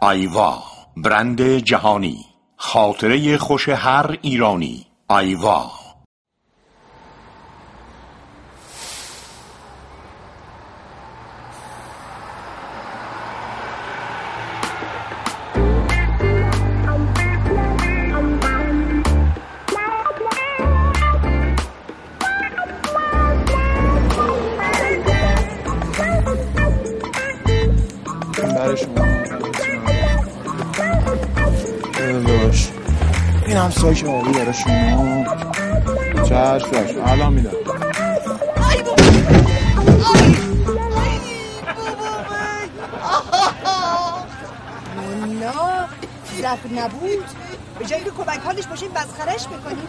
آیوا برند جهانی خاطره خوش هر ایرانی. آیوا. برای شما. چشم چشم. الان میدم. مولا ضعف نبود. به جایی که کمک حالش باشیم مسخرش بکنیم.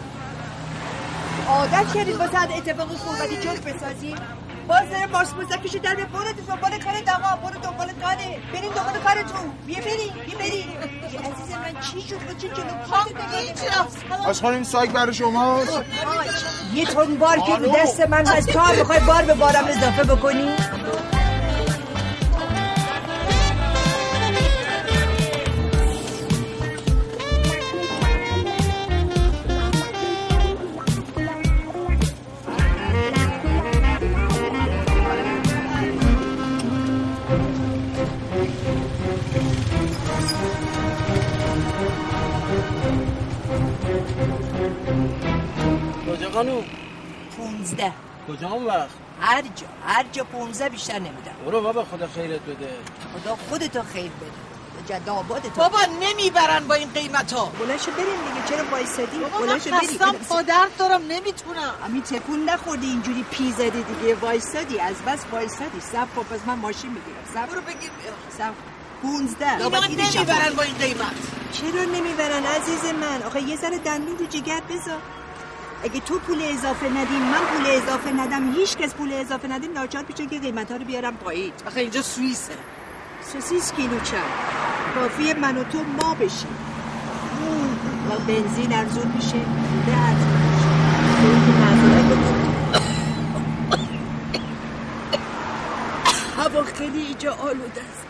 عادت کردید واسه هر اتفاق صحبتی جوک بسازیم. باز داره مارس موزکشو در به برو تو دنبال کار دقا برو دنبال کاره. بریم دنبال کارتون. بیا بریم بیا بریم عزیز من چی شد؟ با چه جلو پاک از این ساک برای شما. یه تون بار که رو دست من هست هم می‌خوای بار به بارم اضافه بکنی؟ کجا اون وقت؟ هر جا هر جا پونزده بیشتر نمیدم. برو بابا خدا خیرت بده. خدا خودتو خیر بده. جد آبادتو بابا نمی‌برن با این قیمت ها بلند شو بریم دیگه چرا وایسادی؟ بابا من بلند شو بریم. خستم پادرد دارم نمی‌تونم. همین تکون نخوردی اینجوری پی زدی دیگه. وایسادی از بس وایسادی. صب کن پس من ماشین می‌گیرم. صب برو بگیر. صب پونزده. اینا نمی‌برن با این قیمت. چرا نمی‌برن عزیز من؟ آخه یه ذره دندون رو جگر بذار. اگه تو پول اضافه ندی من پول اضافه ندم هیچ کس پول اضافه نده ناچار پیشه که قیمت ها رو بیارم پایین. آخه اینجا سوئیسه. سوسیس کیلو چند کافیه من و تو ما بشیم. و بنزین ارزون میشه. بوده ارزون. هوا خیلی اینجا آلوده است.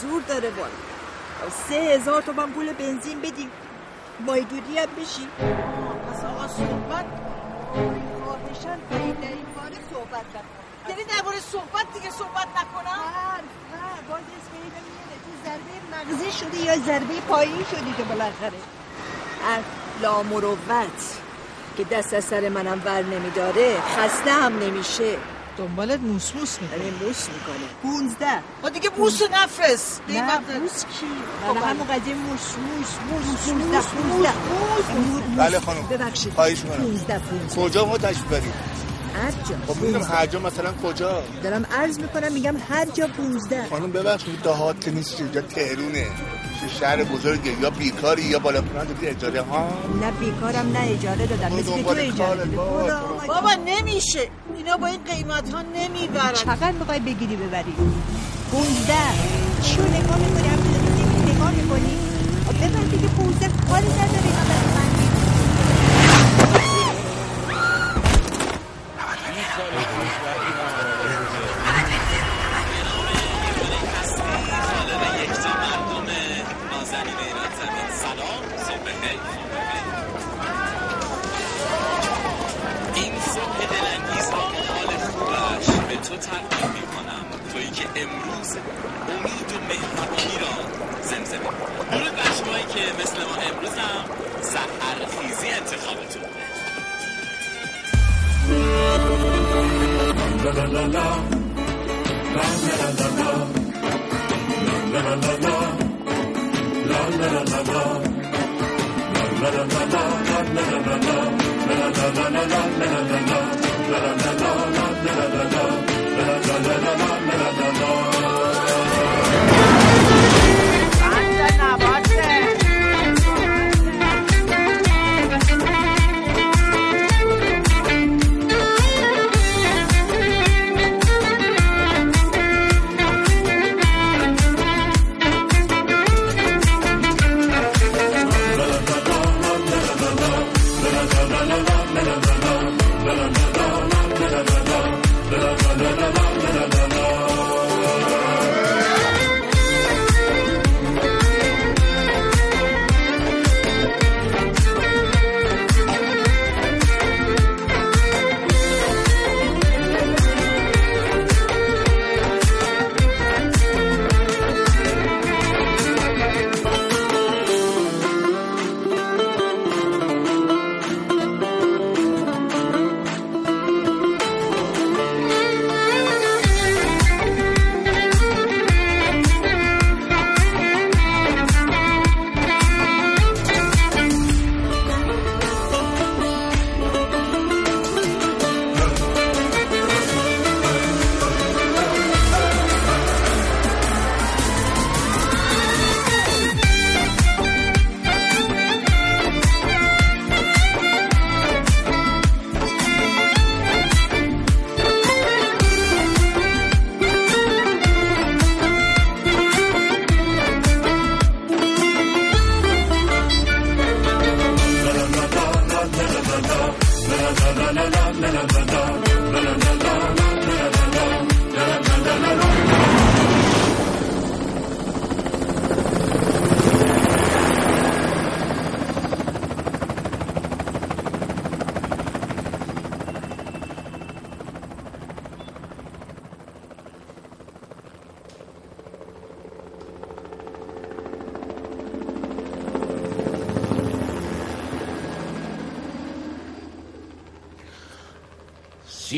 زور داره بالا سه هزار تومن پول بنزین بدیم. مایدودی هم بشی پس آقا صحبت. خواهشن در این باره صحبت نکن یعنی درباره صحبت دیگه صحبت نکنم؟ هر هر باز اسمی نمیاد تو ضربه مغزی شدی یا ضربه پایین شدی که بالاخره؟ هر لامروت که دست از سر منم ور نمیداره خسته هم نمیشه. دنبالت موسموس می‌کنه. همین موس می‌کنه. پونزده. ما دیگه موس نفرست نه موس کی برای همون قضیه موس موس موس. پونزده پونزده. بله خانم. ببخشید. خواهش می‌کنم. پونزده پونزده. کجا ما تشریف بریم؟ هر جا خب می‌دونم هر جا مثلا کجا؟ دارم عرض می‌کنم میگم هر جا پونزده. خانم ببخشید دهات که نیست اینجا تهرونه. چه شهر بزرگه یا بیکاری یا بالا پرند دادی اجاره ها؟ نه بیکارم نه اجاره دادم. مثل که تو اجاره بابا. نمیشه. اینا با این قیمت ها نمی‌برن. چقدر می‌خوای بگیری ببری؟ پونزده. چیو نگاه می‌کنی؟ هم نمی‌کنی، نگاه می‌کنی؟ ببر دیگه پونزده. کاری نداری تو تقدیم که امروز امید و مهربانی را زمزمه کنی درود که مثل ما امروز هم سحرخیزی انتخابتون لا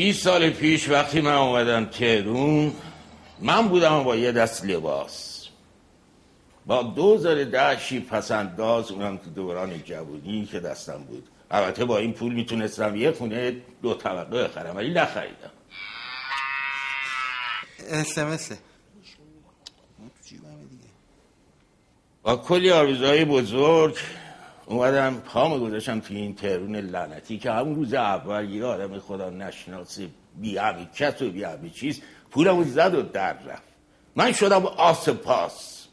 سی سال پیش وقتی من اومدم تهرون من بودم با یه دست لباس. با دوزار دهشی پسنداز اونم تو دوران جوانی که دستم بود. البته با این پول می‌تونستم یه خونه دو طبقه بخرم ولی نخریدم. اسمسه با کلی آرزوهای بزرگ اومدم پامو گذاشتم توی این تهرون لعنتی که همون روز اول یه آدم خدا نشناس بی کس و بی همه چیز پولمو زد و در رفت. من شدم آس پاس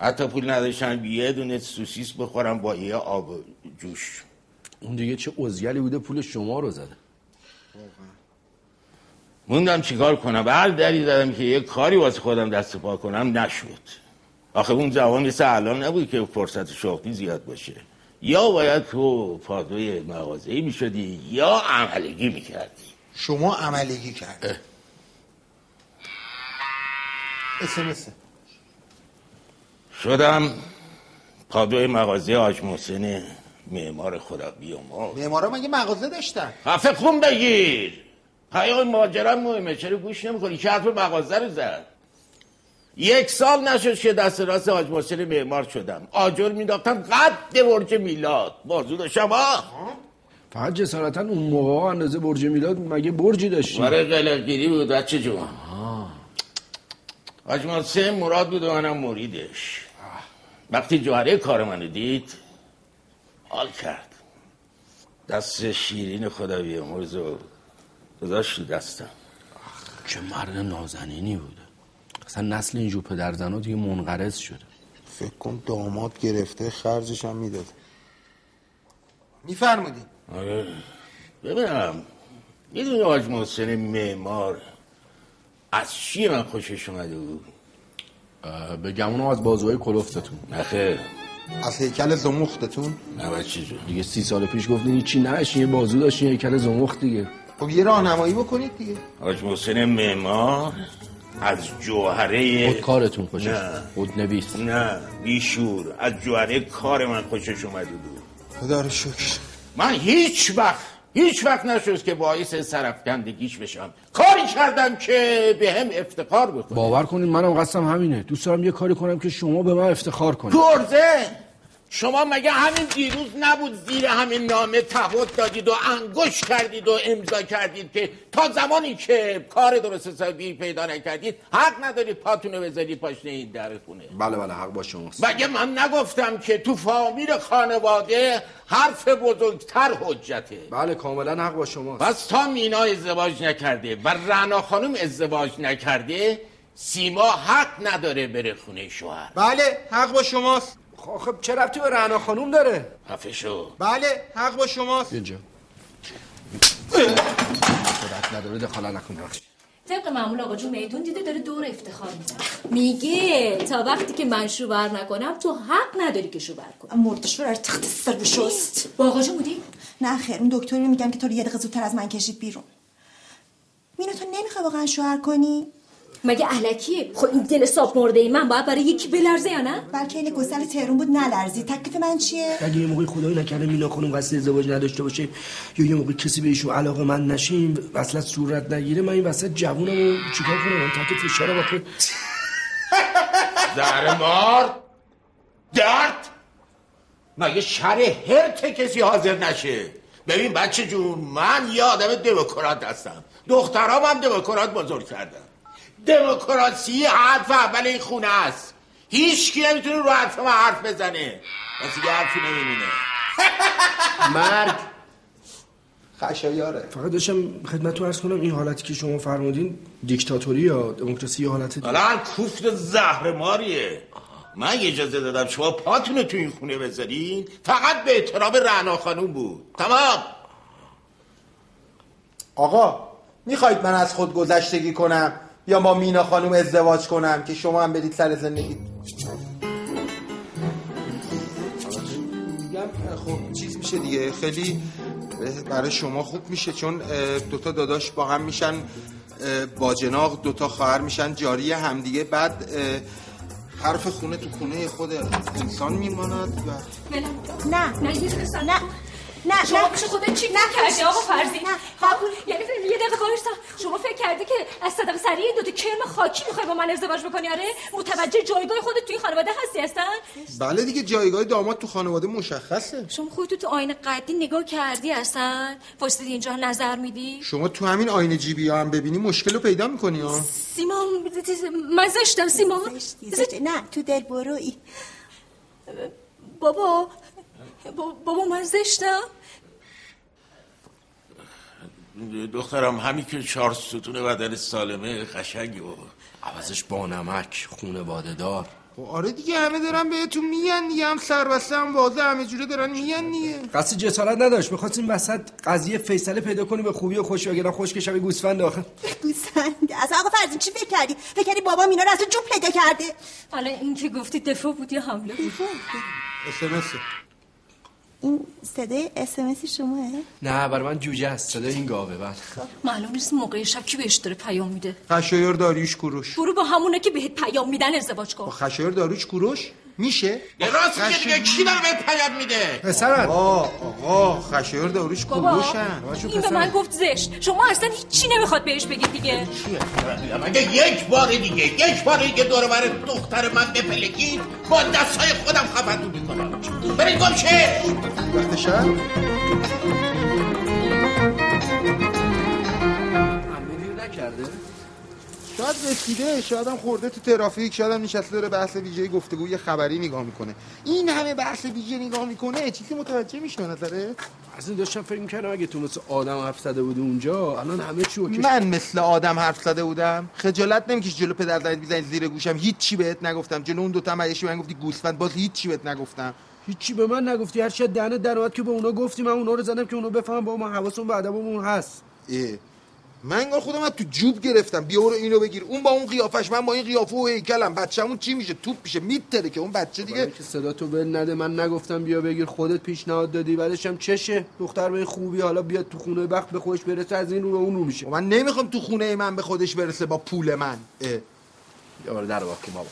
حتی پول نداشتم یه دونه سوسیس بخورم با یه آب جوش. اون دیگه چه ازگلی بوده پول شما رو زده. موندم چیکار کنم؟ به هر دری زدم که یه کاری واسه خودم دست پا کنم نشد. آخه اون زمان مثل الان نبود که فرصت شغلی زیاد باشه. یا باید تو پادوی مغازه‌ای می‌شدی یا عملگی می‌کردی. شما عملگی کرد اسمسه شدم پادوی مغازه آج محسن معمار خدا بیامرز معمارا مگه مغازه داشتن؟ خفه خون بگیر. پیام ماجرا مهمه. چرا گوش نمی‌کنی؟ که حرف مغازه رو زد؟ یک سال نشد که دست راست حاج محسن معمار شدم. آجر مینداختم قد برج میلاد. بازو داشتم آه. فقط جسارتا اون موقع اندازه برج میلاد مگه برجی داشتی؟ برای قلقگیری بود بچه جون. حاج محسن مراد بود و منم مریدش. وقتی جوهره کار منو دید حال کرد. دست شیرین خدا بیامرز و گذاشت دستم. چه مرد نازنینی بوده اصلا نسل اینجور پدر زنها دیگه منقرض شده. فکر کن داماد گرفته خرجش هم می‌داد میفرمودی آره. ببینم می‌دونی حاج محسن معمار از چی من خوشش اومده بود؟ بگم اونو از بازوهای کلفتتون. نخیر از هیکل زمختتون؟ نه بچه جون. دیگه سی سال پیش گفتین هیچی نشین یه بازو داشتین یه کل زمخت دیگه. خب یه راهنمایی بکنید دیگه. حاج محسن معمار؟ از جوهره خود کارتون خوشش نه. خود نویس. نه بیشور. از جوهره کار من خوشش اومده بود خدا رو شکر. من هیچ وقت هیچ وقت نشد که باعث سرفکندگیش بشم. کاری کردم که به هم افتخار بکنه باور کنید منم قصدم همینه. دوست دارم یه کاری کنم که شما به من افتخار کنید. گرزه! شما مگه همین دیروز نبود زیر همین نامه تعهد دادید و انگوش کردید و امضا کردید که تا زمانی که کار درست حسابی پیدا نکردید حق ندارید پاتون رو بذارید پاشنه این در خونه؟ بله بله حق با شماست. مگه من نگفتم که تو فامیل خانواده حرف بزرگتر حجته بله کاملا حق با شماست. پس تا مینا ازدواج نکرده و رنا خانم ازدواج نکرده سیما حق نداره بره خونه شوهر. بله حق با شماست. خب چه ربطی به رعنا خانوم داره؟ خفه شو بله حق با شماست. اینجا. جرأت نداره دخالت نکن بخش طبق معمول آقا جون میدون دیده داره دور افتخار می‌زنه میگه تا وقتی که من شوبر نکنم تو حق نداری که شوبر کنی. مردشور از تخت سر بشست. با آقا جون بودی؟ نه خیر اون دکتری میگم که تو رو یه دقیقه زودتر از من کشید بیرون. مینا تو نمی‌خوای واقعا شوهر کنی؟ مگه علکیه خب این دل صاف مرده ای من باید برای یکی بلرزه یا نه؟ بلکه این گسل تهرون بود نلرزی. تکلیف من چیه؟ اگه یه موقعی خدایی نکرده مینا خانم قصد ازدواج نداشته باشه یا یه موقع کسی بهشون علاقه من نشیم اصلا صورت نگیره من این وسط جوونم و چیکار کنم؟ من تحت فشار واقع زهر مار درد؟ مگه شر هرت کسی حاضر نشه. ببین بچه جون من یه آدم دموکرات هستم. دخترام هم دموکرات بزرگ کردم. دموکراسی حرف اول این خونه است. هیچ کی نمی‌تونه رو حرف من حرف بزنه. بس یه حرفی نمیمونه. مرگ. خشایاره. فقط داشتم خدمتتون عرض کنم این حالتی که شما فرمودین دیکتاتوری یا دموکراسی یا حالت دیگه؟ حالا کوفت زهر ماریه من اجازه دادم شما پاتون رو تو این خونه بذارین. فقط به احترام رعنا خانوم بود. تمام. آقا می‌خواید من از خود گذشتگی کنم؟ یا با مینا خانم ازدواج کنم که شما هم برید سر زندگی. میگم خب چیز میشه دیگه. خیلی برای شما خوب میشه چون دوتا داداش با هم میشن با جناق دوتا خواهر میشن جاری همدیگه. بعد حرف خونه تو خونه خود انسان میماند و نه نه نه. نه شما نه. پیش خودت چی نه، کردی؟ آقا فرزی نه، قبول یعنی فکر- یه دقیقه وایسا. شما فکر کردی که از صدق سریع این دوتا کرم خاکی می‌خوای با من ازدواج بکنی؟ آره متوجه جایگاه خودت توی خانواده هستی هستن؟ بله دیگه جایگاه داماد تو خانواده مشخصه. شما خودتو تو آینه قدی نگاه کردی اصلا واسه اینجا نظر میدی؟ شما تو همین آینه جیبی ها هم ببینی مشکل رو پیدا می‌کنی ها. سیما من زشتم سیما زشتی. نه تو دل بروی بابا با- بابا من زشتم. دخترم همین که چهار ستون بدن سالمه قشنگی بابا عوضش با نمک خونه دار. خب آره دیگه همه دارن بهتون میگن دیگه هم سربسته هم واضح همه جوره دارن میگن دیگه. قصد جسارت نداشت. می‌خواست این وسط قضیه فیصله پیدا کنی به خوبی و خوشی وگرنه خوش که شبیه گوسفند آخه. گوسفند. از آقا فرزین چی فکر کردی؟ فکر کردی بابا مینا رو از جوب پیدا کرده؟ حالا این که گفتی دفاع بود یا حمله بود؟ این صدای اسمسی شماه نه برای من جوجه است. صدای این گاوه بله. معلوم نیست موقع شب کی بهش داره پیام میده. خشایر داریوش کوروش. برو با همونه که بهت پیام میدن ازدواج کن. با خشایر داریوش کوروش؟ میشه؟ یه راست میگه دیگه. کی داره بهت پیام میده؟ پسرم. آقا آقا خشایر داریوش بابا کوروشن این به من گفت زشت. شما اصلا هیچی نمی‌خواد بهش بگید دیگه. مگه یک بار دیگه یک بار دیگه دور بر دختر من بپلکید با دستای خودم خبرتون می‌کنم. برید گم شه وقت شب. نکرده؟ شاید رسیده شاید هم خورده تو ترافیک شاید هم نشسته داره بحث ویژه گفتگو یه خبری نگاه می‌کنه. این همه بحث ویژه نگاه می‌کنه چیزی متوجه میشه نظره؟ از این داشتم فکر می‌کردم اگه تو مثل آدم حرف زده بودی اونجا الان همه چی اوکی من مثل آدم حرف زده بودم. خجالت نمیکش جلو پدر زنید بیزنید زیر گوشم هیچی بهت نگفتم. جلو اون دوتا مریشی من گفتی گوسفند باز هیچی بهت نگفتم. هیچی به من نگفتی. هر چی دهنت در که به اونا گفتی من اونا رو زدم که اونا بفهمن با ما حواسون به ادبمون هست. اه. من انگار خودم تو جوب گرفتم. بیا برو اینو بگیر. اون با اون قیافش من با این قیافه و هیکلم. بچه‌مون چی میشه؟ توپ میشه. میتره که اون بچه دیگه که صدا تو ول نده من نگفتم بیا بگیر خودت پیشنهاد دادی بعدش هم چشه. دختر به خوبی حالا بیاد تو خونه وقت به خودش برسه از این رو به اون رو میشه. من نمی‌خوام تو خونه من به خودش برسه با پول من. اه. یا بار در واقع بابا.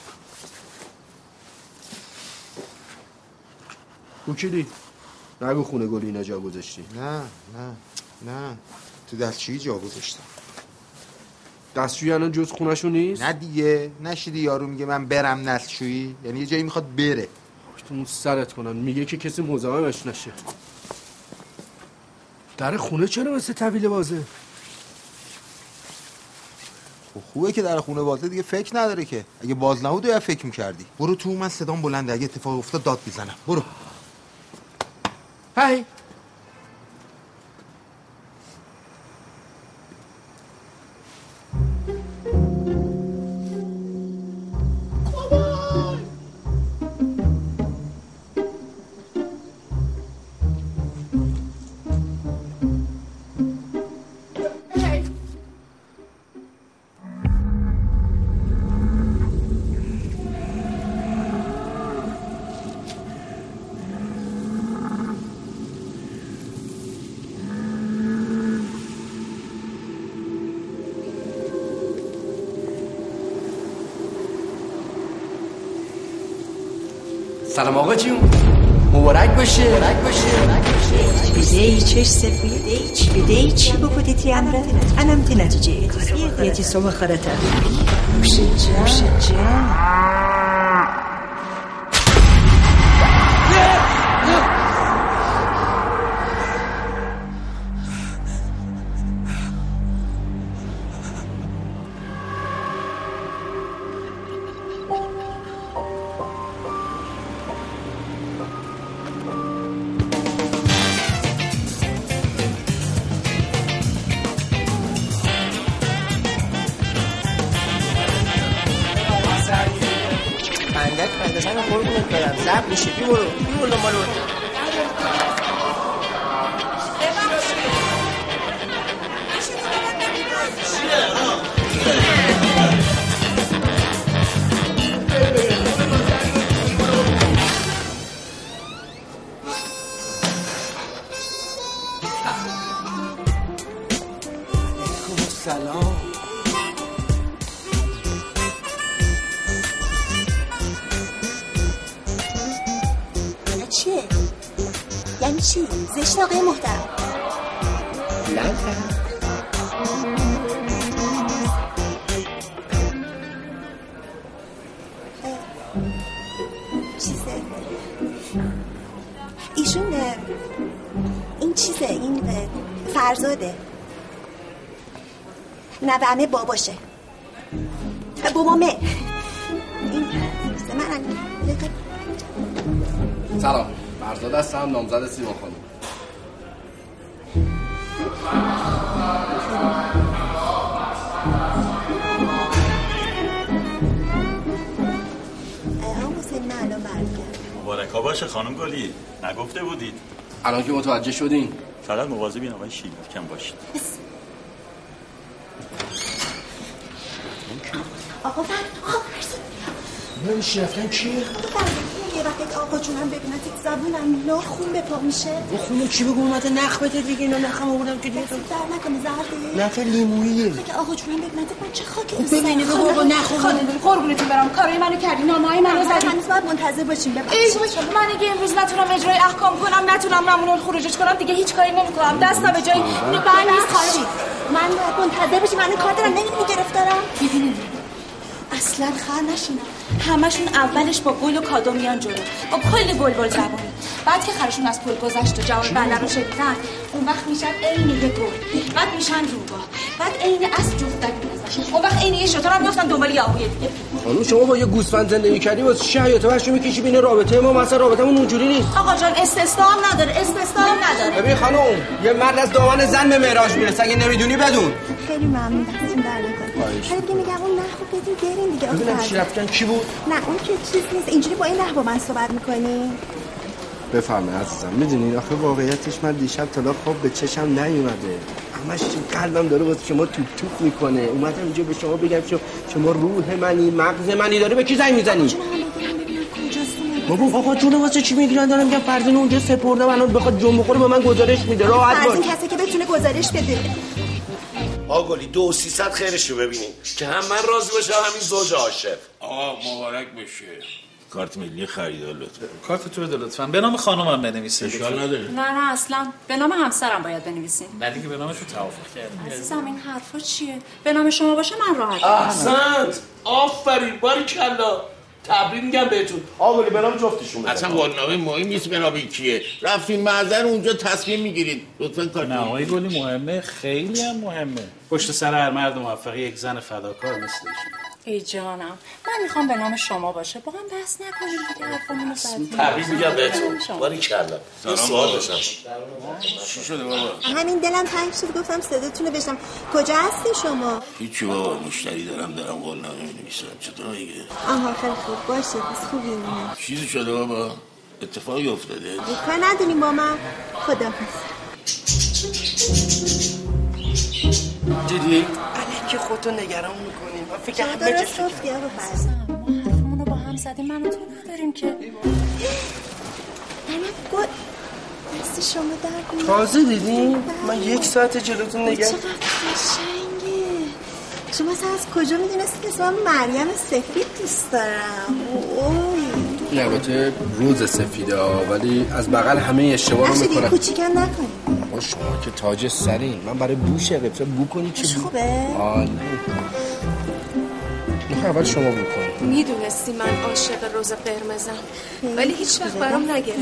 کوکیلی نگو خونه گلی اینا جا گذاشتی. نه نه نه. تو دستشویی جا گذاشتم. دستشویی الان جز خونشون نیست؟ نه دیگه. نشیدی یارو میگه من برم دستشویی یعنی یه جایی می‌خواد بره. تو اون سرت کنن. میگه که کسی مزاحمش نشه. در خونه چرا مثل طویل بازه؟ خب خوبه که در خونه بازه دیگه فکر نداره که. اگه باز نبود یا فکر می‌کردی. برو تو من صدام بلنده. اگه اتفاق افتاد داد می‌زنم. برو. هی! سلام آقا جون. مبارک باشه. مبارک باشه. بدهی چش سفید. بدهی چی؟ بکودیتی امره انم تی نتیجه. کاره یتی سوم خرطه نوش جان سلام چیه؟ یعنی چی؟ زشت آقای محترم چیزه ایشون این چیزه این فرزاده نوامه باباشه. اه، بابامه این چیزه من سلام. فرزاد هستم نامزد سیما خانم. مبارکا باشه خانم گلی. نگفته بودید. الان که متوجه شدین. فقط مواظبین آقای شیل کم باشید. آقا فرد آقا فرد نمیشه رفتن چیه؟ یه وقت آقا جونم ببینن تیک زبونم ناخون به پا میشه. با خونه چی بگو؟ اومده نخ بده دیگه اینا نخم آوردم که دیگه. دست در نکنه زرده نخ لیموییه. که آقا جونم ببینن من چه خاکی خب ببینی بگو آقا نخ خانم قربونتون برم. کارای منو کردی نامه‌های منو زدی. هنوز باید منتظر باشیم ببخشید. من اگه امروز نتونم اجرای احکام کنم نتونم ممنون خروجش کنم دیگه هیچ کاری نمی‌کنم. دستم به جای بله. نیست خواهشی من باید منتظر باشیم من کار دارم نمی‌دونی گرفتارم. می‌دونی. اصلا خر نشینم همشون اولش با گل و کادو میان جلو با کلی بلبل زبونی بعد که خرشون از پل گذشت و جواب بله رو شنیدن اون وقت میشن عین یه گل. بعد میشن روبا. بعد عین از جفتک می‌زنن اون وقت عین یه شطور هم میفتن دنبال یاهوی دیگه. خانم شما با یه گوسفند زندگی کردی واسه چه حیاته وحشی می‌کشی بین رابطه ما؟ مثلا رابطمون اونجوری نیست. آقا جان استثنا هم نداره استثنا هم نداره. ببین خانم یه مرد از دامن زن به معراج می‌رسه اگه نمی‌دونی بدون. خیلی ممنون دستتون نکنه ولی دیگه میگم اون نخو بدین بریم دیگه ببینم. چی رفتن کی بود؟ نه اون که چیز نیست. اینجوری با این نحو با من صحبت می‌کنی؟ بفهمه عزیزم. می‌دونین آخه واقعیتش من دیشب تا خواب به چشم نیومده. همش قلبم داره واسه شما توپ توپ می‌کنه. اومدم اینجا به شما بگم شما, شما روح منی مغز منی داره به کی زنگ می‌زنی؟ بابا آقا جون واسه چی می‌گیرن؟ دارم میگم فرزین اونجا سپرده منو بخواد جون بخوره به من گزارش میده. راحت باش. این کسی که بتونه گزارش بده. آگلی دو سیصد خیرش رو ببینیم. که هم من راضی باشم همین زوج عاشق. آقا مبارک بشه. کارت ملی خریدار لطفا. کارت تو بده لطفا. به نام خانمم بنویسید. اشکال نداره. نه نه اصلا به نام همسرم باید بنویسین نه دیگه به نامش رو توافق کردیم عزیزم این حرفا چیه؟ به نام شما باشه من راحت احسنت. آفرین باری کلا تبریک میگم بهتون. آگلی به نام جفتشون اصلا قولنامه مهم نیست به نام کیه. رفتین معذر اونجا تصمیم می‌گیرید. لطفا کارت نه آقای گلی مهمه. خیلی هم مهمه. پشت سر هر مرد موفقی یک زن فداکار مثل ایشون. ای جانم. من می‌خوام به نام شما باشه. با هم بحث نکنیم دیگه حرفمون رو زدیم تبریک میگم بهتون. باری کلا. یه سوال داشتم. چی شده بابا؟ همین دلم تنگ شد گفتم صداتون رو بشم کجا هستی شما؟ هیچی بابا مشتری دارم دارم قولنامه می‌نویسم چطور میگه آها خیلی خوب. باشه پس خوبی اینه چیزی شده بابا؟ اتفاقی افتاده. کار نداریم با من. خدا دیدی؟ الکی خودتو نگران می‌کنیم من فکر همه درست چیز گفتی آقا فرزی حرفمون رو با هم زدیم من تو نداریم که. نه گل دست شما در. تازه دیدی؟ من یک ساعت جلوتون نگرد چقدر قشنگه. شما از کجا می‌دونستی که اسمم مریم سفید دوست دارم؟ اوی این البته روز سفیده ها ولی از بغل همه اشتباه رو می‌کنن کوچیکم نکنی با شما که تاج سرین من برای بوش قبطه بو کنی چه بو خوبه؟ آله می‌خوای اول شما بو کنی. می‌دونستی من عاشق روز قرمزم. ولی هیچ وقت برام نگرفت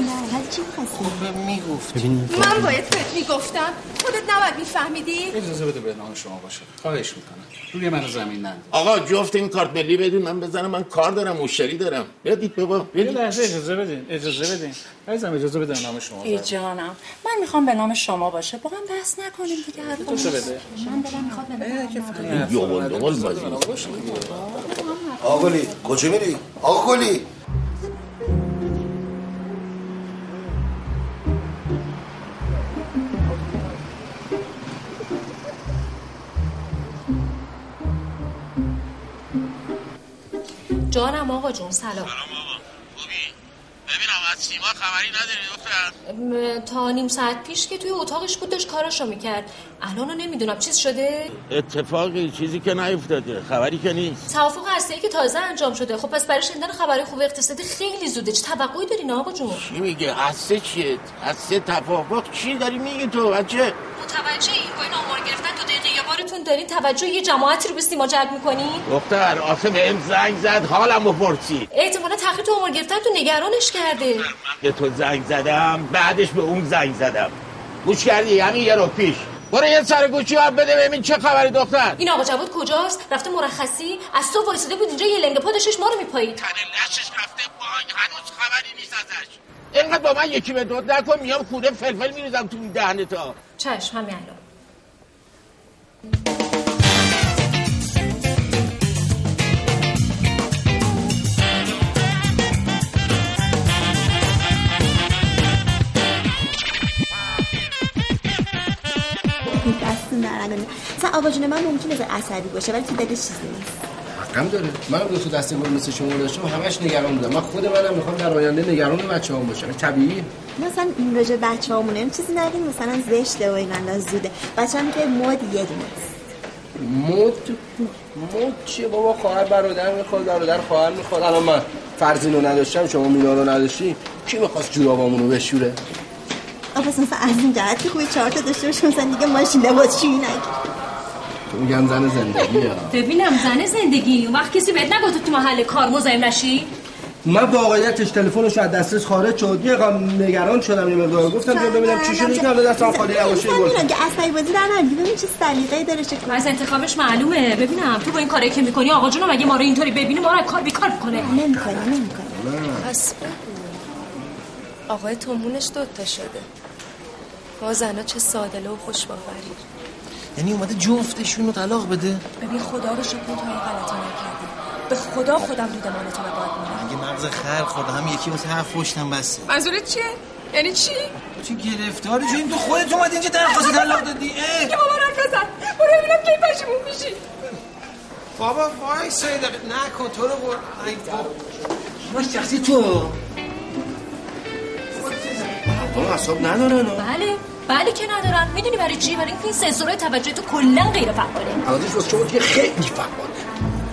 می‌گفت ببینیم من باید بهت می‌گفتم. خودت نباید میفهمیدی. اجازه بده به نام شما باشه. خواهش می‌کنم. روی من زمین نند آقا جفت این کارت ملی بدون من بزنم من کار دارم مشتری دارم. بدید بابا یه لحظه اجازه بدین اجازه بدین. عزیزم اجازه بده به نام شما ای جانم. من می‌خوام به نام شما باشه. با هم بحث نکنیم دیگه بده. من دلم می‌خواد به نام آگلی کجا میری؟ آگلی جانم آقا جون سلام. خبری نداری دختر. تا نیم ساعت پیش که توی اتاقش بود داشت کاراشو می‌کرد. الان رو نمی‌دونم. چیز شده؟ اتفاقی چیزی که نیفتاده. خبری که نیست. توافق هسته که تازه انجام شده. خب پس برای شنیدن خبری خوب اقتصادی خیلی زوده. چه توقعی داری نه آقا جون؟ چی میگه؟ هسته چیه؟ هسته توافق چی داری میگی تو؟ بچه؟ متوجه این با این آمار گرفتن بارتون دارین؟ توجه یه جماعتی رو به سیما جلب می‌کنی دختر آخه بهم زنگ زد حالم بپرسی احتمالا تحقیق تو آمار گرفتن تو نگرانش کرده. به تو زنگ زدم بعدش به اون زنگ زدم. گوش کردی؟ همین یه رو پیش. برو یه سر گوشی هم بده ببین چه خبری دختر. این آقا جواد کجاست؟ رفته مرخصی؟ از تو وایساده بود اینجا یه لنگ پا داشتش ما رو میپایید. رفته بانک هنوز خبری نیست ازش. اینقدر با من یکی به دود نکن میام خونه فلفل میریزم تو این دهن تا چشم همین الان. نرنه مثلا آقا جون من ممکنه به عصبی باشه ولی تو دلش چیزی نیست. حقم داره. من دو تا دسته گل مثل شما داشتم همش نگران بودم. من خود منم می‌خوام در آینده نگران بچه هم باشم. طبیعی. مثلا این راجع بچه همونه چیزی نگیم مثلا زشته و این انداز زوده. بچه هم که مد یه دونه است مد؟ مد چیه بابا؟ خواهر برادر می‌خواد برادر خواهر می‌خواد. الان من فرزین رو نداشتم شما مینا رو نداشتی. کی می‌خواست جورابامونو بشوره؟ آقا مثلا از این جهت که خوبی چهار تا داشته باشه مثلا دیگه ماشین لباس نگی تو میگم زن زندگی ببینم زن زندگی. اون وقت کسی بهت نگفت تو محل کار مزاحم نشی؟ من واقعیتش تلفنش از دسترس خارج شد. یه قام نگران شدم یه مقدار. گفتم بیا ببینم چی شده. یکم به دستم خالی نباشه می‌دونم که عصبی بازی در نمیگی ببین چه سلیقه‌ای داره چه از انتخابش معلومه. ببینم تو با این کاری که می‌کنی آقا جون مگه ما رو اینطوری ببینه ما رو از کار بیکار می‌کنه. نمی‌کنه نمی‌کنه. پس آقای تومونش دوتا شده. ما زنا چه سادله و خوش باوری یعنی اومده جفتشون رو طلاق بده؟ ببین خدا رو شکر تو این غلطا نکردی. به خدا خودم دودمانتو به باد میدم. اگه مغز خر خورده هم یکی واسه هفت پشتم بسته. منظورت چیه؟ یعنی چی؟ چه گرفتاری چه این تو خودت اومد اینجا درخواست طلاق دادی اه. که بابا رفت بزن برو ببینم کی پشیمون میشی. بابا وای دقیقه نکن تو رو بر ای بابا. شخصی تو. بابا حساب ندارن. بله. بله که ندارن. می‌دونی برای چی؟ برای اینکه این سنسورهای توجه تو کلا غیر فعاله. الانش واسه شما دیگه خیلی فعاله.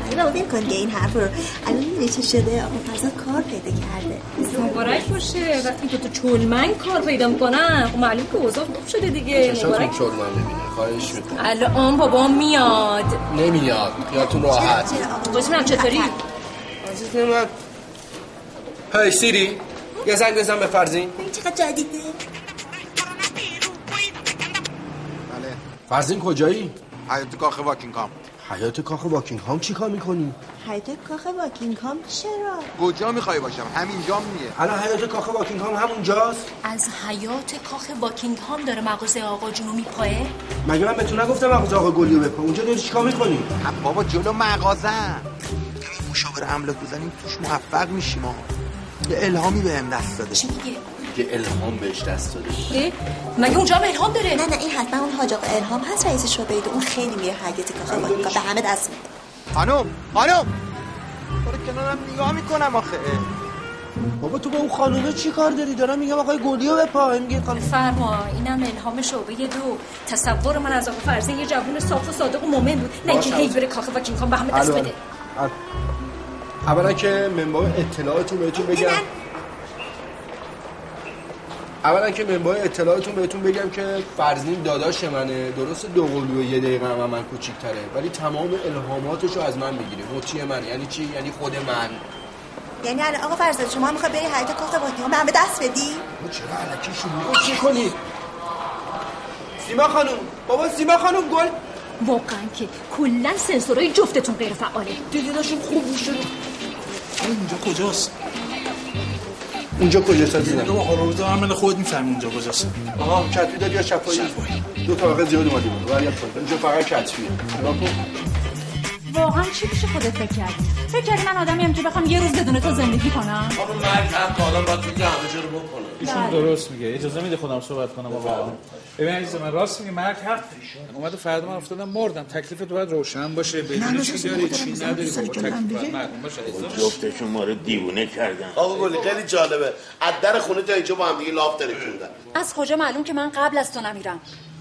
اینا ول کن دیگه این حرف رو. الان می‌دونی چه شده؟ آقا فرزاد کار پیدا کرده. مبارک باشه. وقتی که تو چلمنگ کار پیدا می‌کنن خب معلوم که اوضاع خوب شده دیگه. مبارک. من ببینه خواهش می‌کنم. الان بابا میاد. نمیاد. خیالتون راحت. ببینم چطوری؟ عزیز من. هی سیری. یه زنگ بزن به فرزین. ببین چقدر جدیده. فرزین کجایی؟ حیات کاخ واکینگهام حیات کاخ واکینگهام چی کار می‌کنی؟ حیات کاخ واکینگهام چرا؟ کجا می‌خوای باشم؟ همینجا میه الان حیات کاخ واکینگهام همونجاست. از حیات کاخ واکینگهام داره مغازه آقا جونو میپایه مگه من به تو نگفتم مغازه آقا گلیو بپا اونجا داری چیکار می‌کنی؟ بابا جلو مغازه مشاور املاک بزنیم توش موفق میشیم ها یه الهامی بهم دست داده. چی میگه یه الهام بهش دست داده. مگه اونجا هم الهام داره؟ نه نه این حتما اون حاج آقا الهام هست رئیس شعبه اون خیلی میره کاخ واکینگهام به همه دست میده. خانم خانم! برو کنارم نگاه می‌کنم آخه. بابا تو با اون خانومه چی کار داری؟ دارم میگم آقای گلیو بپا میگه خانم. فرما اینم الهام شعبه دو. تصور من از آقا فرزین یه جوون صاف و صادق و مؤمن بود. نه اینکه هی بره کاخ واکینگهام به همه دست بده. اولا که منبع اطلاعاتون بهتون بگم. اولا که منبع اطلاعاتون بهتون بگم که فرزین داداش منه. درست دو قلو یه دقیقه هم من کوچیک‌تره. ولی تمام الهاماتش رو از من می‌گیره مطیع من. یعنی چی؟ یعنی خود من. یعنی الان آقا فرزاد شما می‌خوای بری حیات کاخ واکینگهام به همه دست بدی؟ چرا علکی شروع چی کنی؟ سیما خانم. بابا سیما خانم گل. واقعا که کلا سنسورهای جفتتون غیر فعاله دیگه داشتیم خوب میشه اینجا کجاست؟ اونجا کجاست عزیزم تو آقا روزا هم من خود می‌فهمی اونجا کجاست. آها کتبی داد یا شفایی دو طبقه زیاد اومدیم ولی اونجا فقط کتبیه. نگاه کن واقعا چی پیش خودت فکر کردی؟ فکر کردی من آدمی که بخوام یه روز بدون تو زندگی کنم؟ خانم مرگ حق آدم باید میگه همه جا رو بکنه. ایشون درست میگه. اجازه میده خودم صحبت کنم آقا ببین عزیز من راست میگه مرگ حق اومد فردا من افتادم مردم. تکلیف تو باید روشن باشه. بدون چی داری چی نداری؟ بابا تکلیف معلوم باشه. جفتشون ما رو دیوونه کردن. آقا گلی خیلی جالبه. از در خونه تا اینجا با هم دیگه لاف ترکوندن از کجا معلوم که من قبل از تو نمیرم؟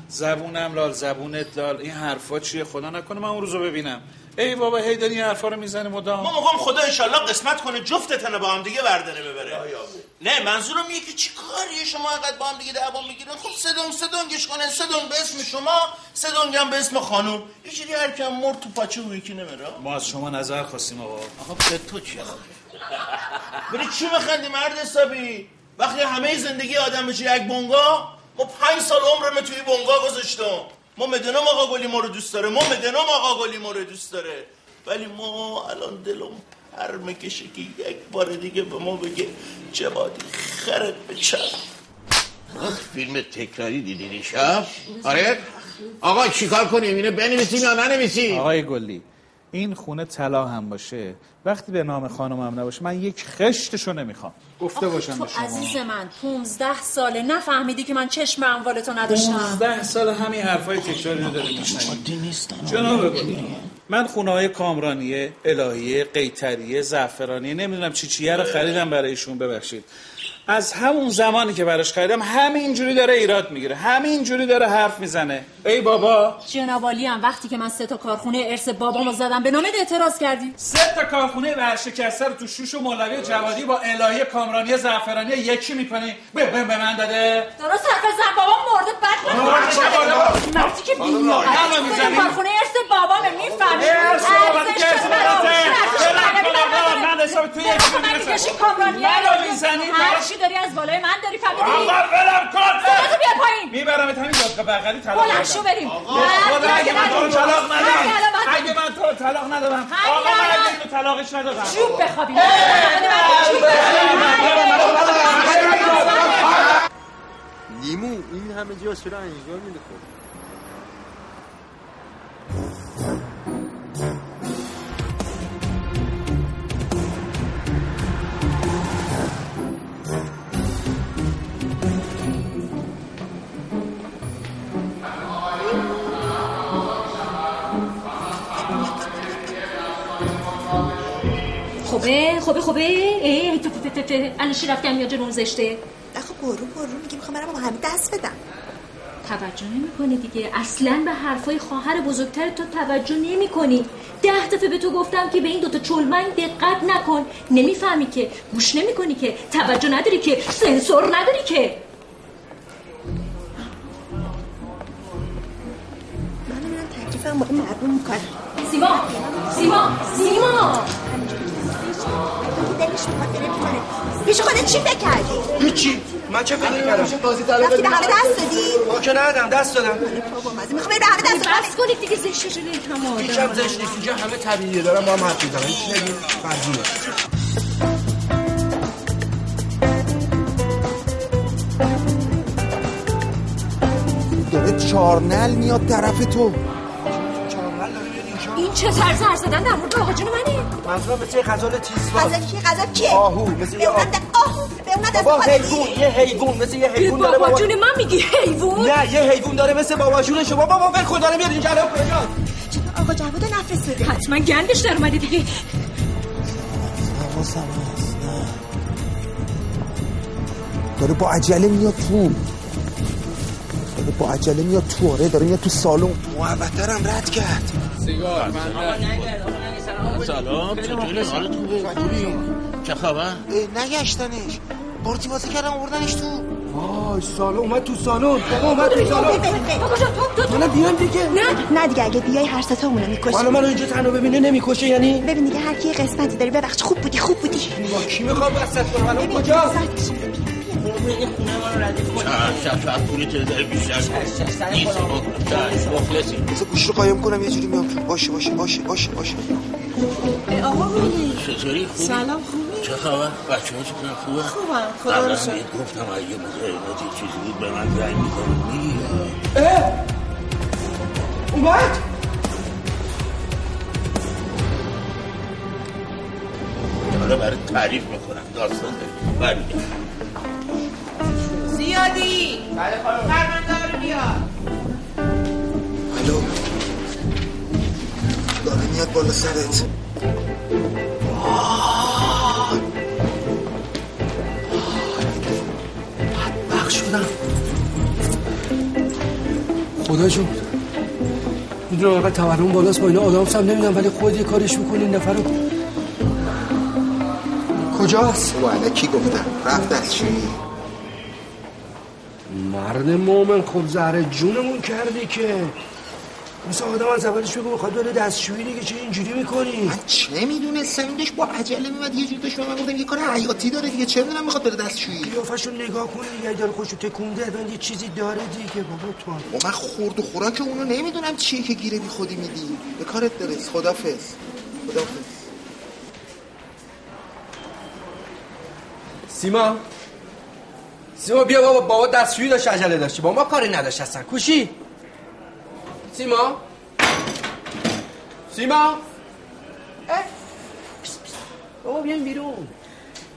زبونم لال زبونت لال. این حرفا چیه؟ خدا نکنه من اون روزو ببینم. ای بابا هی داری این حرفا رو می‌زنی مدام. ما میگم خدا انشالله قسمت کنه جفتتن با هم دیگه برداره ببره. نه منظورم اینه که چی کاریه؟ شما اینقدر با هم دیگه دعوا می‌گیرن خب دنگش کنن سه دنگ به اسم شما دنگ هم به اسم خانم. یه جوری هر کم مرد تو پاچه و یکی نمیره. ما از شما نظر خواستیم آقا. آقا به تو چی بری چی بخندی مرد حسابی؟ وقتی همه زندگی آدم بشه یک بونگا ما پنج سال عمرمه توی بونگا گذاشتم. ما مدنم آقا گلی ما رو دوست داره. ما مدنم آقا گلی ما رو دوست داره. ولی ما الان دلم پر می‌کشه که یک بار دیگه به ما بگه جوادی خرد به چپ فیلم تکراری دیدی دیشب آره؟ آقا چیکار کنیم؟ اینو بنویسیم یا ننویسیم؟ آقای گلی این خونه طلا هم باشه. وقتی به نام خانمم نباشه من یک خشتشو نمی‌خوام. گفته باشم تو به شما. عزیز من 15 ساله نفهمیدی که من چشم اموال تو نداشتم. 15 سال همین حرفای تکراری رو داریم میشنویم جناب من خونه های کامرانیه الهیه قیتریه زعفرانیه نمی‌دونم چی چیه رو خریدم برای ایشون ببخشید. از همون زمانی که براش خریدم همین جوری داره ایراد می‌گیره. همین جوری داره حرف می‌زنه. ای بابا! جناب هم وقتی که من سه تا کارخونه ارث بابامو زدم به نامت اعتراض کردی. سه تا کارخونه ورشکسته رو تو شوش و مولوی جوادی با الهی کامرانی زعفرانی یکی می‌کنی. به, به, به من داده. درست حرف زن بابام مرده. بعد بالا؟ مردی که می‌زنی؟ کارخونه ارث بابامه می‌فهمی ارث بابا دیگه ارث باباته. بلند کن آقا، من حساب توی یک من می‌زنی؟ داری از بالای من داری فهمیدی آقا ولم کن صداتو بیار پایین میبرمت همین دادگاه بغلی طلاق بلند بدم. شو بریم خدا اگه من تو طلاق باید اگه من تو طلاق ندادم آقا من. اگه اینو طلاقش ندادم جوب بخوابی لیمو این همه جا چرا انجام میده خب خوبه خوبه؟ ای تو تو تو الاشی رفتم یا جنون زشته؟ آخه برو برو. میگه می‌خوام برم با همه دست بدم. توجه نمی دیگه. اصلا به حرفای خواهر بزرگتر تو توجه نمی کنی ده دفعه به تو گفتم که به این دوتا چلمنگ دقت نکن. نمی‌فهمی که. گوش نمی کنی که. توجه نداری که. سنسور نداری که. من تکلیفم با این مردم می‌کنم سیما سیما سیما. پیش خودت چی فکر کردی؟ هیچی. من چه فکر کردم؟ بازی رفتی به همه دست دادی؟ ما که ندادم. دست دادم. بابا می‌خوام بری به همه دست بس کنید دیگه زشته شده این همه هم آدم زشت نیست. اینجا همه طبیعیه. دارم با هم حرف می‌زنم. هیچ نگیم فرضیه. داره چارنل میاد طرف تو. چه سر سر زدن در مورد آقا جون منه منظورم مثل یه غزال تیز غزل کی غزل کیه آهو مثل به یه آهو. به اونم دست بابا حیوان یه حیوان مثل یه به حیوان داره بابا جون من میگی حیوان؟ نه یه حیوان داره مثل بابا جون شما. بابا ول کن داره میاد اینجا الان کجا چطور آقا جواد نفرستاده حتما گندش در اومده دیگه. حواسم هست نه. داره با عجله میاد تو. داره با عجله میاد تو آره داره میاد تو سالن. محبترم رد کرد. سیگار. سلام چطوری؟ خوبی؟ چه خبر؟ نگشتنش. پارتی بازی کردم آوردنش تو. وای سالن اومد تو سالن. بابا اومد تو سالن. آقا جان تو تو حالا بیام دیگه. نه. نه دیگه اگه بیای هر ستامونو می‌کشی. حالا منو اینجا تنها ببینه نمی‌کشه یعنی؟ ببین دیگه هر کی قسمتی داری ببخش. خوب بودی خوب بودی. با کی می‌خوام وسط کنم؟ الان بده خونه ما رو ردیف شب شب پول چه بیشتر. نیست. مخلصی. چه گوش رو قایم کنم یه جوری میام. باشه باشه باشه باشه باشه. آقا چه چطوری؟ خوبی؟ سلام خوبی؟ چه خبر؟ بچه ها چطور خوبه؟ خوبم خدا رو شد گفتم اگه مزاحمتی چیزی بود به من زنگ می‌کنم میگه اه! اومد! حالا برای تعریف می‌کنم داستان داریم. زیادی بله خانم فرماندار بیاد الو داره میاد بالا سرت بخش شدم خدا جون می‌دونم تورم بالاست با اینا آدم هم نمی‌دونم ولی خود یه کارش می‌کنی این نفر رو. کجاست؟ و علکی گفتم رفت دستشویی مرد مومن خب زهر جونمون کردی که. مثل آدم از اولش بگو می‌خواد بره دستشویی دیگه چه اینجوری می‌کنی؟ من چه می‌دونستم این داشت با عجله میمد یه جور داشت من گفتم یه کار حیاتی داره دیگه. چه می‌دونم می‌خواد بره دستشویی؟ قیافشو نگاه کنی دیگه داره خوشو تکونده من یه چیزی داره دیگه. بابا تو هم. و من خورد و خوراک اونو نمی‌دونم چیه که گیره بی خودی میدی. به کارت برس خدافز خدافز سیما. سیما بیا بابا بابا دستشویی داشت عجله داشتی با ما کاری نداشت اصلا؟ کوشی؟ سیما؟ سیما؟ اه. بابا بیاین بیرون.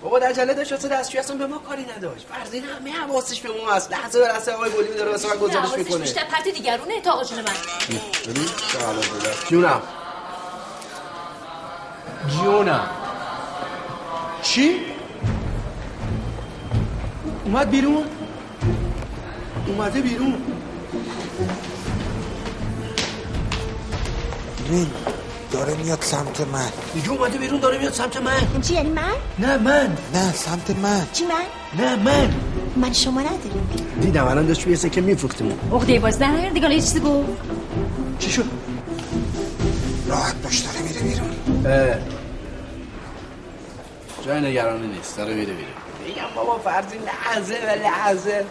بابا در عجله داشت واسه دستشویی اصلا به ما کاری نداشت. فرزین همه حواسش به ما هست. لحظه به لحظه آقای گلی داره واسه من گزارش می‌کنه. بیشتر پرت دیگرونه تا آقا جون من؟ ببین جونم. جونم. چی؟ اومد بیرون؟ اومده بیرون ببین داره میاد سمت من دیگه اومده بیرون داره میاد سمت من چی یعنی من؟ نه من نه سمت من چی من؟ نه من من شما نداریم دیدم الان داشت یه سکه میفروختیم عقده باز نیار دیگه حالا یه چیزی گفت چی شد؟ راحت باش داره میره بیرون اه. جای نگرانی نیست. داره میره بیرون میگم بابا فرضی لحظه و لحظه.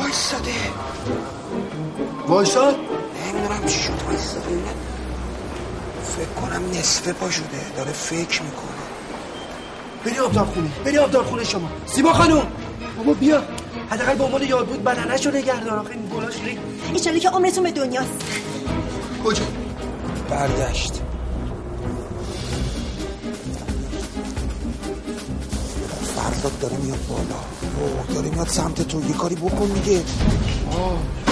وایستاده وایساد نمی‌دونم چی شد وایستاده فکر کنم نصفه پا شده. داره فکر می‌کنه. بری آبدار خونه. بری آبدار خونه شما. سیما خانوم بابا بیا. حداقل به عنوان یاد بود بدنش رو نگهدار آخه این گلاش ریخت ایشالا که عمرتون به دنیاست. کجا؟ برگشت. داره میاد بالا. اوه داره میاد سمت تو. یه کاری بکن دیگه. کجا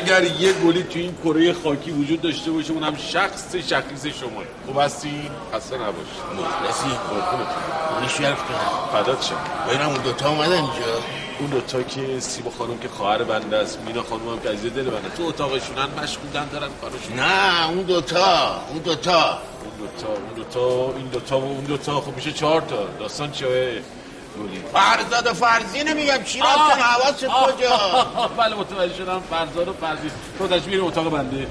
اگر یه گلی تو این کره خاکی وجود داشته باشه اونم شخص شخیص شما. خوب هستی؟ خسته نباشید مخلصی. قربونت نیش یرف کنم فدات شم. ببینم اون دوتا اومدن اینجا. اون دوتا که سیما خانم که خواهر بنده است مینا خانم هم که عزیز دل بنده تو اتاقشونن مشغولن دارن کارشون. نه اون دوتا اون دوتا. اون دوتا اون دوتا این دوتا و اون دوتا. خب میشه چهار تا. داستان چیه؟ گلی فرزاد و فرزینه میگم چی رفتن حواست کجا؟ بله متوجه شدم. فرزاد و فرزین تو بیریم اتاق بنده.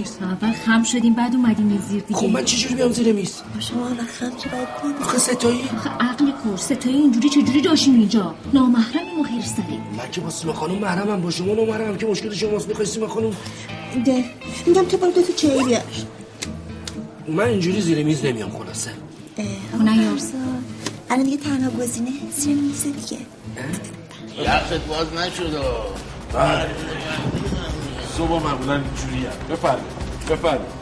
میز اول خم شدیم بعد اومدیم یه زیر دیگه. خب من چجوری بیام زیر میز؟ شما وقت خم چه باید کنید آخه ستایی؟ آخه عقل کور ستایی اینجوری چجوری داشتیم اینجا؟ نامحرمیم و خیر سریم من که با سیما خانوم محرمم با شما نامحرمم که مشکل شماست می‌خوای سیما خانوم ده. میگم تو برو تو چایی بیار. من اینجوری زیر میز نمیام خلاصه. خونه یار. الان دیگه تنها گزینه زیر میز دیگه. یخت باز نشد. و. صبح معمولا اینجوری هم بفرمایید. بفرمایید.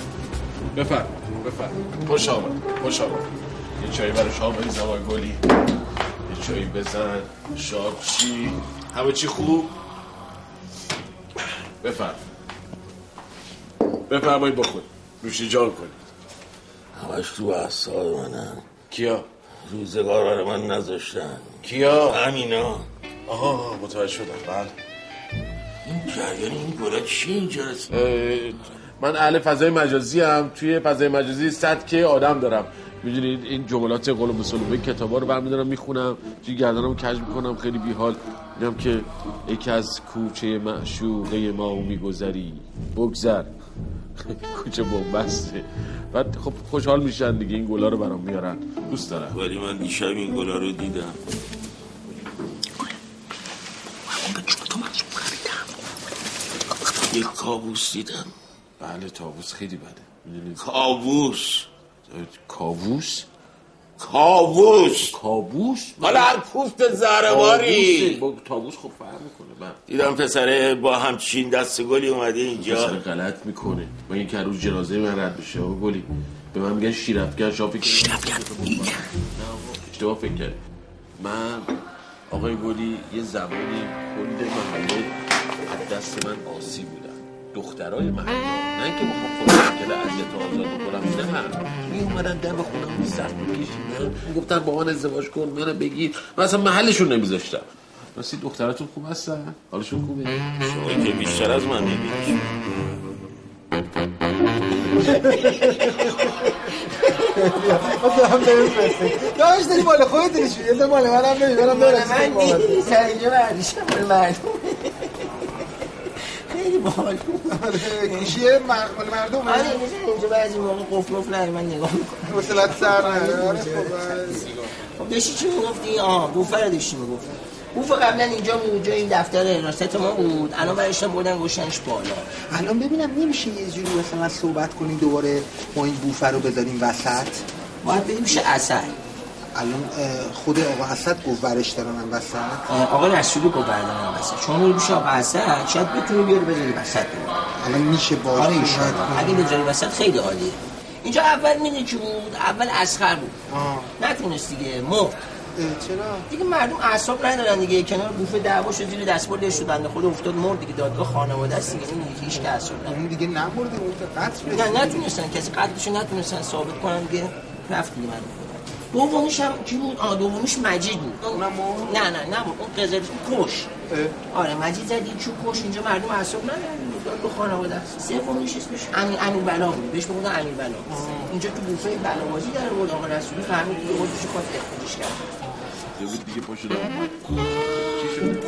بفرمایید. بفرمایید. خوش آمد. خوش آمد. یه چایی برای شما بریزم آقای گلی. یه چایی بزن. شاد چی همه چی خوب؟ بفرمایید. بفرمایید بخور. نوشی جان کنید. همش تو اعصاب منم. کیا؟ روزگار برای من نذاشتن کیا؟ همینا. آها متوجه شدم. بله. این جریان این گلا چی اینجا؟ اه، من اهل فضای مجازی هم توی فضای مجازی صد که آدم دارم. می‌دونید این جملات قول مسلمه کتابا رو برمیدارم می‌خونم توی گردنم کج می‌کنم خیلی بیحال. میگم که یکی از کوچه معشوقه ما میگذری. بگذر. کوچه بومبسته بعد خب خوشحال میشن دیگه این گلا رو برام میارن. دوست دارم. ولی من دیشب این گلا رو دیدم. یک کابوس دیدم. بله تابوس خیلی بده. کابوس. کاووس کابوس. کابوس؟ حالا هر کوفت زهرباری با تابوس خب فرق می‌کنه من دیدم پسره با همچین دست گلی اومده پسر اینجا غلط می‌کنه. من این که روز جنازه من رد بشه آقا گلی. به من میگن شیرفگن شما فکر شیرفگن اشتباه فکر کرد من آقای گلی یه زمانی کل محله از دست من آسی بودن دخترای محله نه اینکه بخوام خودم که اذیت و آزاد بکنم نه می اومدن دم خونم سخت میکشیدن. می‌گفتن با من ازدواج کن منو بگیر. من اصلا محلشون نمیذاشتم. راستی دختراتون خوب هستن؟ حالشون خوبه؟ شما که بیشتر از من می‌بینی هم بفرستیم داشت داری مال خودت نشون یه مال منم ببین منم برسیم من نیست سر اینجا بردیشم مال مردم خیلی باحال گوشیه مال مردم آره میزن اینجا بعضی موقع قفل نره من نگاه می‌کنم. حوصلت سر نره آره. خب داشتی چی می‌گفتی؟ آه بوفه رو داشتی می‌گفتی. بوفه قبلا اینجا بود این دفتر حراست ما بود. الان برایش بردن گوشنش بالا. الان ببینم نمیشه یه جوری مثلا صحبت کنی دوباره ما این بوفه رو بذاریم وسط؟ باید بریم پیش اصل الان خود آقا اسد گفت ورش دارن وسط آقا رسولی گفت بردارم وسط شما میری پیش آقا اسد شاید بتونی بیاری بذاری وسط الان میشه باش آره کنی. اگه بذاری وسط خیلی عالیه. اینجا اول می‌دونی کی بود؟ اول اسخر بود. آه. نتونست دیگه مرد. چرا؟ دیگه مردم اعصاب ندارن دیگه. کنار بوفه دعوا شد زیر لش شد. بنده خدا افتاد مرد دیگه. دادگاه خانواده است دیگه. این هیچ که اعصاب نداره دیگه نمرده که قتل نه نتونستن. کسی قتلشو نتونستن ثابت کنن دیگه رفت دیگه من دومیش هم کی بود؟ آه دومیش مجید بود. نه نه نه بود. اون قزل کش آره مجید زدی چو کش اینجا مردم اعصاب ندارن. دادگاه خانواده. است سومیش اسمش امیر امیر بلا بود. بهش می‌گفتن امیر بلا اینجا تو بوفه بلابازی در بود. آقا رسولی فهمید دیگه خودش خواست اخراجش کرد. یه دیگه پا شدم چی شد؟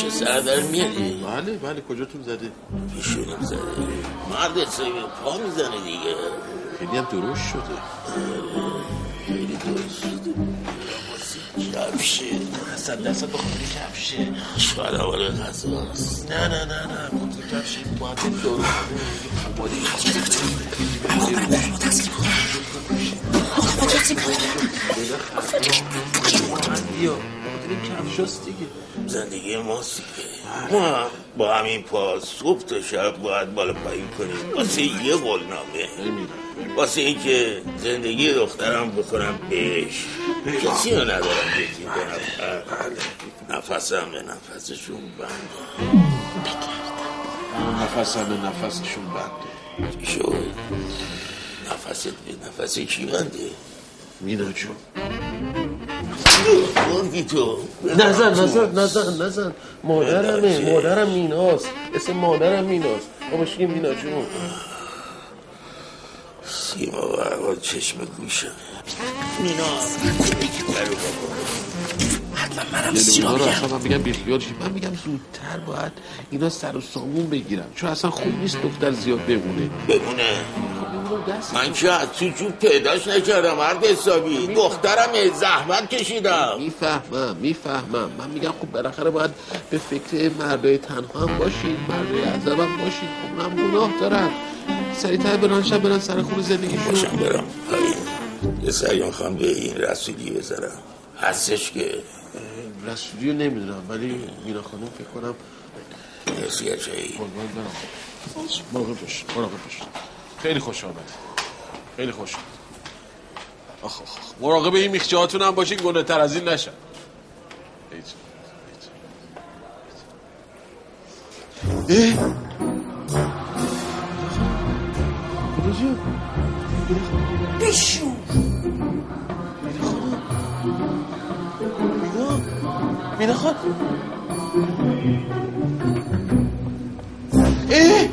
چه سر در میاری؟ بله بله کجاتون زده؟ پیشونم زده. مرد سوی پا می‌زنه دیگه. خیلی هم درشت شده. خیلی درست شده کفشه صد درصد به خاطر کفشه شاید اول نه نه نه نه. خاطر کفشه باید درست زندگی ماست دیگه ما با همین پا صبح تا شب باید بالا پایین کنیم. واسه یه قولنامه. واسه اینکه زندگی دخترم بکنم بهش. کسی رو ندارم یکی دو نفر نفسم به نفسشون بنده. نفسم به نفسشون بنده. شد نفست به نفس کی بنده؟ مینا جون گفتی تو. نزن نزن نزن نزن. مادرمه مادرم میناست. اسم مادرم میناست. بابا چی مینا جون. سیما و چشم گوشم مینا برو حتما منم رو اصلا من میگم بیخیال شی من میگم زودتر باید اینا سر و سامون بگیرم چون اصلا خوب نیست دختر زیاد بمونه. بمونه. من که از تو جوب پیداش نکردم مرد حسابی. دخترم زحمت کشیدم. می‌فهمم می‌فهمم. من میگم خب بالاخره باید به فکر مردای تنها هم باشین مردای عذب هم باشین. خب من گناه دارم. سریعتر برن شب برن سر خون زندگیشون. باشم برم. یه سری می‌خوام به این رسولی بذارم هستش که. رسولی رو نمی‌دونم ولی مینا خانم فکر کنم مرسی برم. مراقب باش مراقب باش. خیلی خوش آمد خیلی خوش آمد آخ آخ آخ. مراقب این میخچهاتون هم باشین گناه تر از این نشن. هیچ. هیچ. مینا خان اه!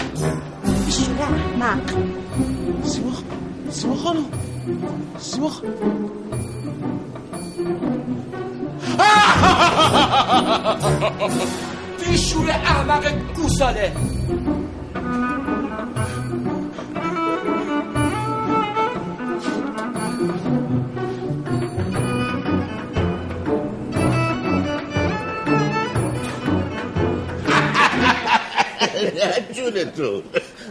بیشور احمق سیما سیما خانم. سیما خانم بیشور احمق گوساله. نه جون تو.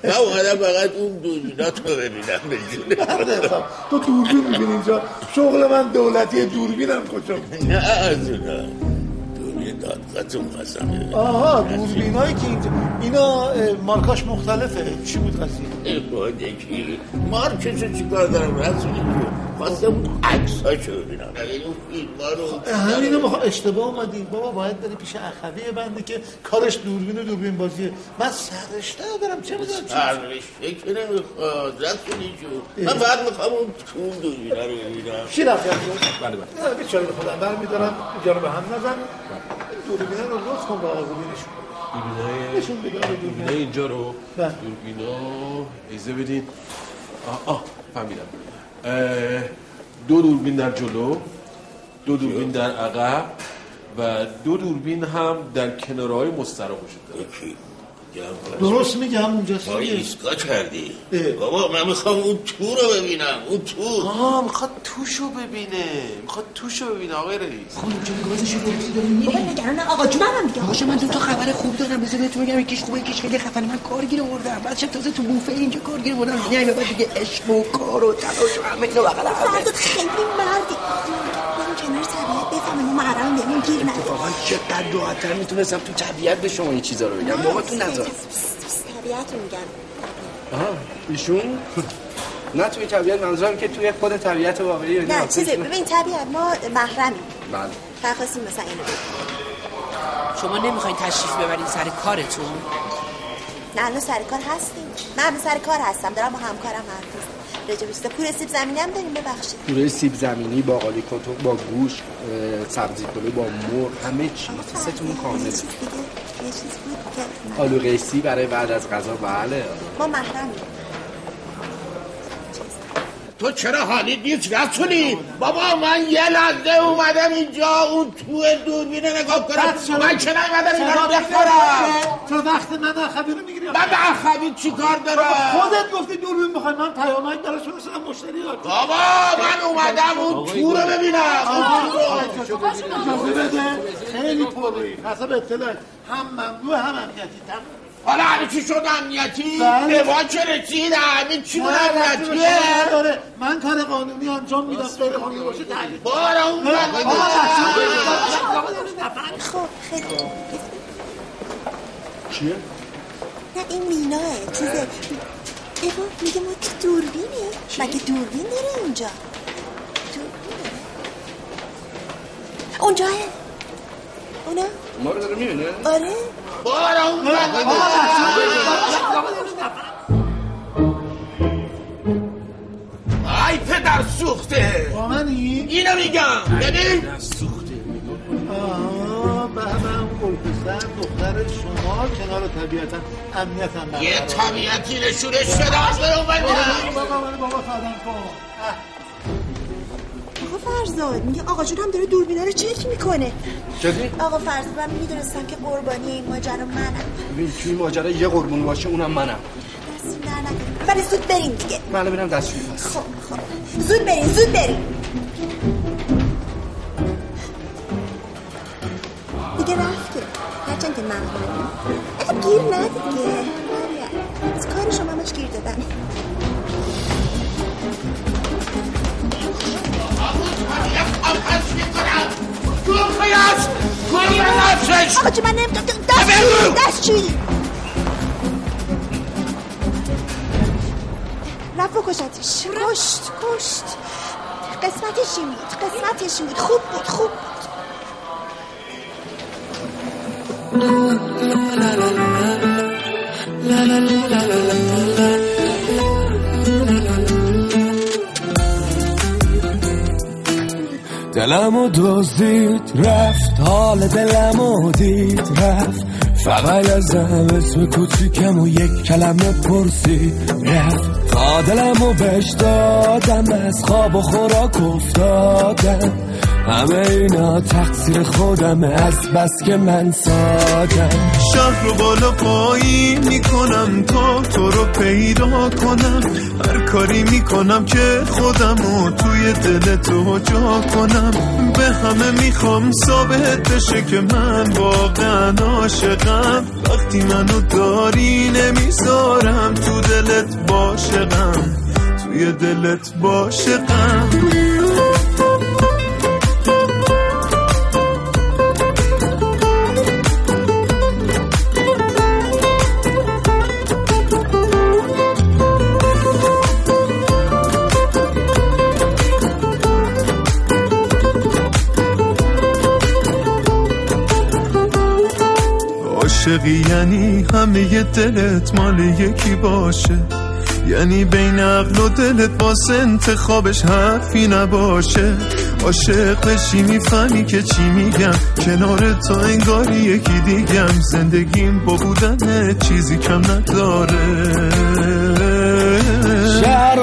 من اومدم فقط اون دوربینا تو ببینم به جون خودم. تو دوربین می‌بینی اینجا؟ شغل من دولتی دوربینم کجا؟ نه از اونا. دوربین دادگاهتون خواستم آها دوربین هایی که اینجا. اینا مارکاش مختلفه. چی بود قضیه؟ ای بادکی مارکشو چیکار دارم؟ رسولی خواستم اون عکساشو ببینم یعنی اون فیلم رو همینو اشتباه اومدی. بابا باید بری پیش اخوی بنده که کارش دوربین و دوربین بازیه من سررشته دارم چه می‌دونم چی؟ سررشته که نمی‌خواد. من فقط می‌خوام اون تو دوربینا رو ببینم. چی رفت بله بله. بیچاره به خودم برمیدارم. اینجا رو به هم نزن. دوربینه رو لطف کن با آقابینشون دوربینه دوربینه اینجا رو. بله. دوربینا ایزه بدین آه, آه فهمیدم. دو دوربین در جلو دو دوربین در عقب و دو دوربین هم در کنارهای مستراح وجود داره. درست میگم اونجاست ما. ایستگاه کردی. بابا من می‌خوام اون تو رو ببینم اون تو. آه می‌خواد توشو ببینه. می‌خواد توشو ببینه آقای رئیس. خانم جون گازشو گفتی؟ داری میری بابا نگران آقا جونم دیگه. باشه من دو تا خبر خوب دارم. بذار بهتون بگم یکیش خوبه یکیش خیلی خفنه. من کارگیر آوردم. بعدش هم تازه تو بوفه اینجا کارگیر آوردم. یعنی بعد دیگه عشق و کار و تلاش و همه اینو بغل همه. فردا خیلی مردی کنار طبیعت بفهمیم ما محرم بهمون گیر نده. اتفاقا چقدر راحت‌تر می‌تونستم تو طبیعت به شما این چیزا رو بگم. بابا تو نذار. طبیعت رو میگن آها ایشون؟ نه توی طبیعت منظورم که توی خود طبیعت واقعی یعنی نه نه. ببین طبیعت ما محرمیم بله. تخواستیم مثلا اینو. شما نمی‌خواین تشریف ببرین سر کارتون؟ نه الان سر کار هستیم. من سر کار هستم دارم با همکارم حرف بیسته پور سیب زمینی هم داریم ببخشید. پوره سیب زمینی باقالی کتو با گوش سبزی پلو با مرغ همه چی. بود که آلو قیسی برای بعد از غذا بله. ما محرمیم. تو چرا حالی نیست؟ رسولی. بابا من یه لحظه اومدم اینجا اون تو دوربینه نگاه کنم. من چرا اومدم اینا رو بخورم. تو وقت من اخوی رو می‌گیری؟ من به اخوی چی کار دارم؟ خودت گفتی دوربین می‌خوای. من پیامک براش فرستادم مشتریات بابا من اومدم اون تو رو ببینم. اجازه بده. خیلی پروی حسب اطلاع هم ممنوع هم امنیتی تمام حالا همه چی شد؟ امنیتی؟ بله. به چه رسید؟ همه چی بود؟ شما امنیتیه؟ من کار قانونی انجام میدم. غیر قانونی باشه تحلیل. بارا اون آقا، خب خیلی. خوب. چیه؟ نه این میناه چیزه. ایوا میگه ما تو دوربینه. مگه دوربین داره اونجا؟ دوربینه. اونجاه اونا ما رو داره می‌بینه؟ آره بارا اون ای پدر سوخته با منی؟ اینو میگم ببین آها به همه اون گلپسر دختر شما کنار طبیعتا امنیت هم یه طبیعتی نشونش شده از به اون بابا بابا بابا آقا فرزاد میگه آقا جون هم داره دوربینا رو چک می‌کنه. جدی؟ آقا فرزاد من می‌دونستم که قربانی این ماجرا منم. ببین توی ماجرا یه قربون باشه اونم منم. دستیم در نکنیم ولی زود بریم دیگه. من دستشویی پس خب خب. زود بریم زود بریم. دیگه رفته. هرچند که من اگه گیر نده دیگه مریم. از کار شما همش گیر دادن آقا چون من نمی‌دونم دست رفت و کشتش. کشت کشت. قسمتش این بود قسمتش این بود. خوب بود خوب بود. دلم و دزدید رفت. حال دلم و دید رفت. فقط ازم اسم کوچیکم و یک کلمه پرسی رفت. تا دلم و بهش دادم از خواب و خوراک افتادم. همه اینا تقصیر خودمه. از بس که من سادم شهر رو بالا پایین می‌کنم تا تو رو پیدا کنم. هر کاری می‌کنم که خودم رو توی دل تو جا کنم. به همه می‌خوام ثابت بشه که من واقعا عاشقم. وقتی منو داری نمی‌ذارم تو دلت باشقم. توی دلت باشقم. عاشقی یعنی همه دلت مال یکی باشه. یعنی بین عقل و دلت واسه انتخابش حرفی نباشه. عاشق بشی می‌فهمی که چی میگم. کنار تو انگاری یکی دیگم. زندگیم با بودن چیزی کم نداره.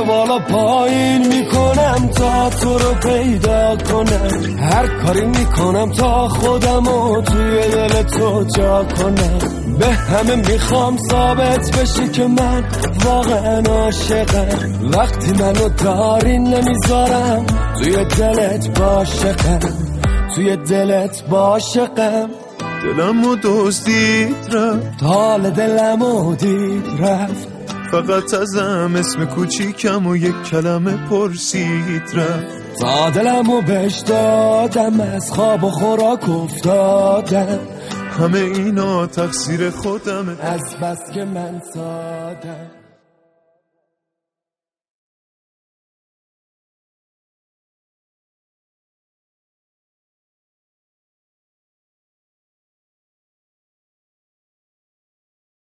بالا پایین می‌کنم تا تو رو پیدا کنم. هر کاری می‌کنم تا خودم و توی دل تو جا کنم. به همه می‌خوام ثابت بشی که من واقعا عاشقم. وقتی منو داری نمی‌ذارم توی دلت باشقم توی دلت باشقم دلم و دزدید رفت. حال دلم و دید رفت. فقط ازم اسم کوچیکم و یک کلمه پرسید رفت. تا دلم و بهش دادم از خواب و خوراک افتادم. همه اینا تقصیر خودمه. از بس که من سادم.